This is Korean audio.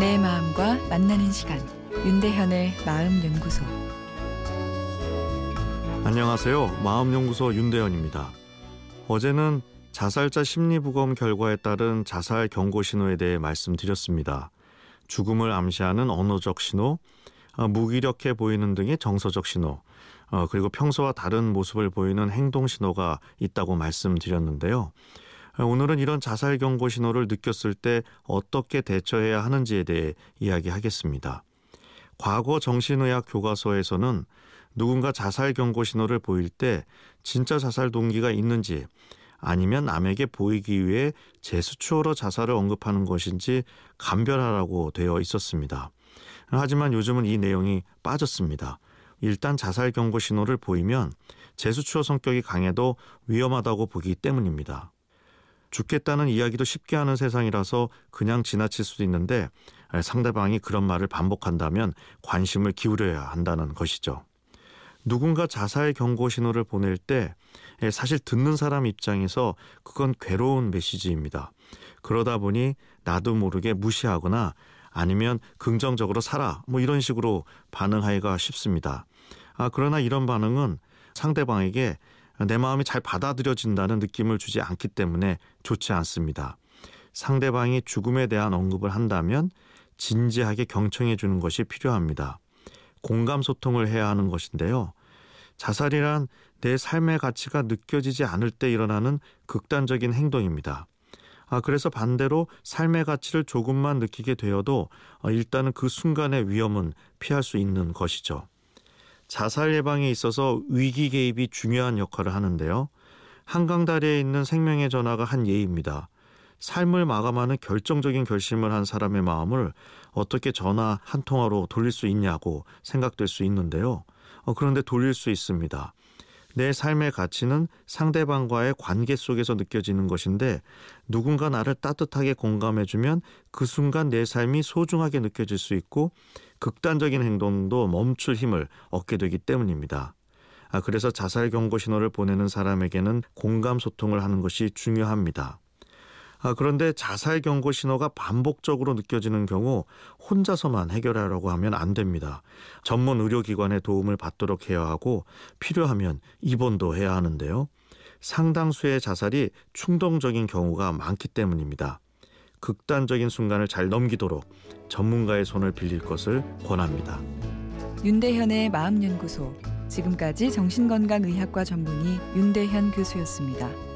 내 마음과 만나는 시간 윤대현의 마음 연구소 안녕하세요. 마음 연구소 윤대현입니다. 어제는 자살자 심리부검 결과에 따른 자살 경고 신호에 대해 말씀드렸습니다. 죽음을 암시하는 언어적 신호, 어, 무기력해 보이는 등의 정서적 신호, 어, 그리고 평소와 다른 모습을 보이는 행동 신호가 있다고 말씀드렸는데요. 어, 오늘은 이런 자살 경고 신호를 느꼈을 때 어떻게 대처해야 하는지에 대해 이야기하겠습니다. 과거 정신의학 교과서에서는 누군가 자살 경고 신호를 보일 때 진짜 자살 동기가 있는지 아니면 남에게 보이기 위해 제스처로 자살을 언급하는 것인지 감별하라고 되어 있었습니다. 하지만 요즘은 이 내용이 빠졌습니다. 일단 자살 경고 신호를 보이면 제수추어 성격이 강해도 위험하다고 보기 때문입니다. 죽겠다는 이야기도 쉽게 하는 세상이라서 그냥 지나칠 수도 있는데 상대방이 그런 말을 반복한다면 관심을 기울여야 한다는 것이죠. 누군가 자살 경고 신호를 보낼 때 사실 듣는 사람 입장에서 그건 괴로운 메시지입니다. 그러다 보니 나도 모르게 무시하거나 아니면 긍정적으로 살아 뭐 이런 식으로 반응하기가 쉽습니다. 아 그러나 이런 반응은 상대방에게 내 마음이 잘 받아들여진다는 느낌을 주지 않기 때문에 좋지 않습니다. 상대방이 죽음에 대한 언급을 한다면 진지하게 경청해 주는 것이 필요합니다. 공감 소통을 해야 하는 것인데요. 자살이란 내 삶의 가치가 느껴지지 않을 때 일어나는 극단적인 행동입니다. 아, 그래서 반대로 삶의 가치를 조금만 느끼게 되어도 어, 일단은 그 순간의 위험은 피할 수 있는 것이죠. 자살 예방에 있어서 위기 개입이 중요한 역할을 하는데요. 한강 다리에 있는 생명의 전화가 한 예입니다. 삶을 마감하는 결정적인 결심을 한 사람의 마음을 어떻게 전화 한 통화로 돌릴 수 있냐고 생각될 수 있는데요. 어, 그런데 돌릴 수 있습니다. 내 삶의 가치는 상대방과의 관계 속에서 느껴지는 것인데 누군가 나를 따뜻하게 공감해주면 그 순간 내 삶이 소중하게 느껴질 수 있고 극단적인 행동도 멈출 힘을 얻게 되기 때문입니다. 아, 그래서 자살 경고 신호를 보내는 사람에게는 공감 소통을 하는 것이 중요합니다. 아, 그런데 자살 경고 신호가 반복적으로 느껴지는 경우 혼자서만 해결하려고 하면 안 됩니다. 전문 의료기관의 도움을 받도록 해야 하고 필요하면 입원도 해야 하는데요. 상당수의 자살이 충동적인 경우가 많기 때문입니다. 극단적인 순간을 잘 넘기도록 전문가의 손을 빌릴 것을 권합니다. 윤대현의 마음연구소 지금까지 정신건강의학과 전문의 윤대현 교수였습니다.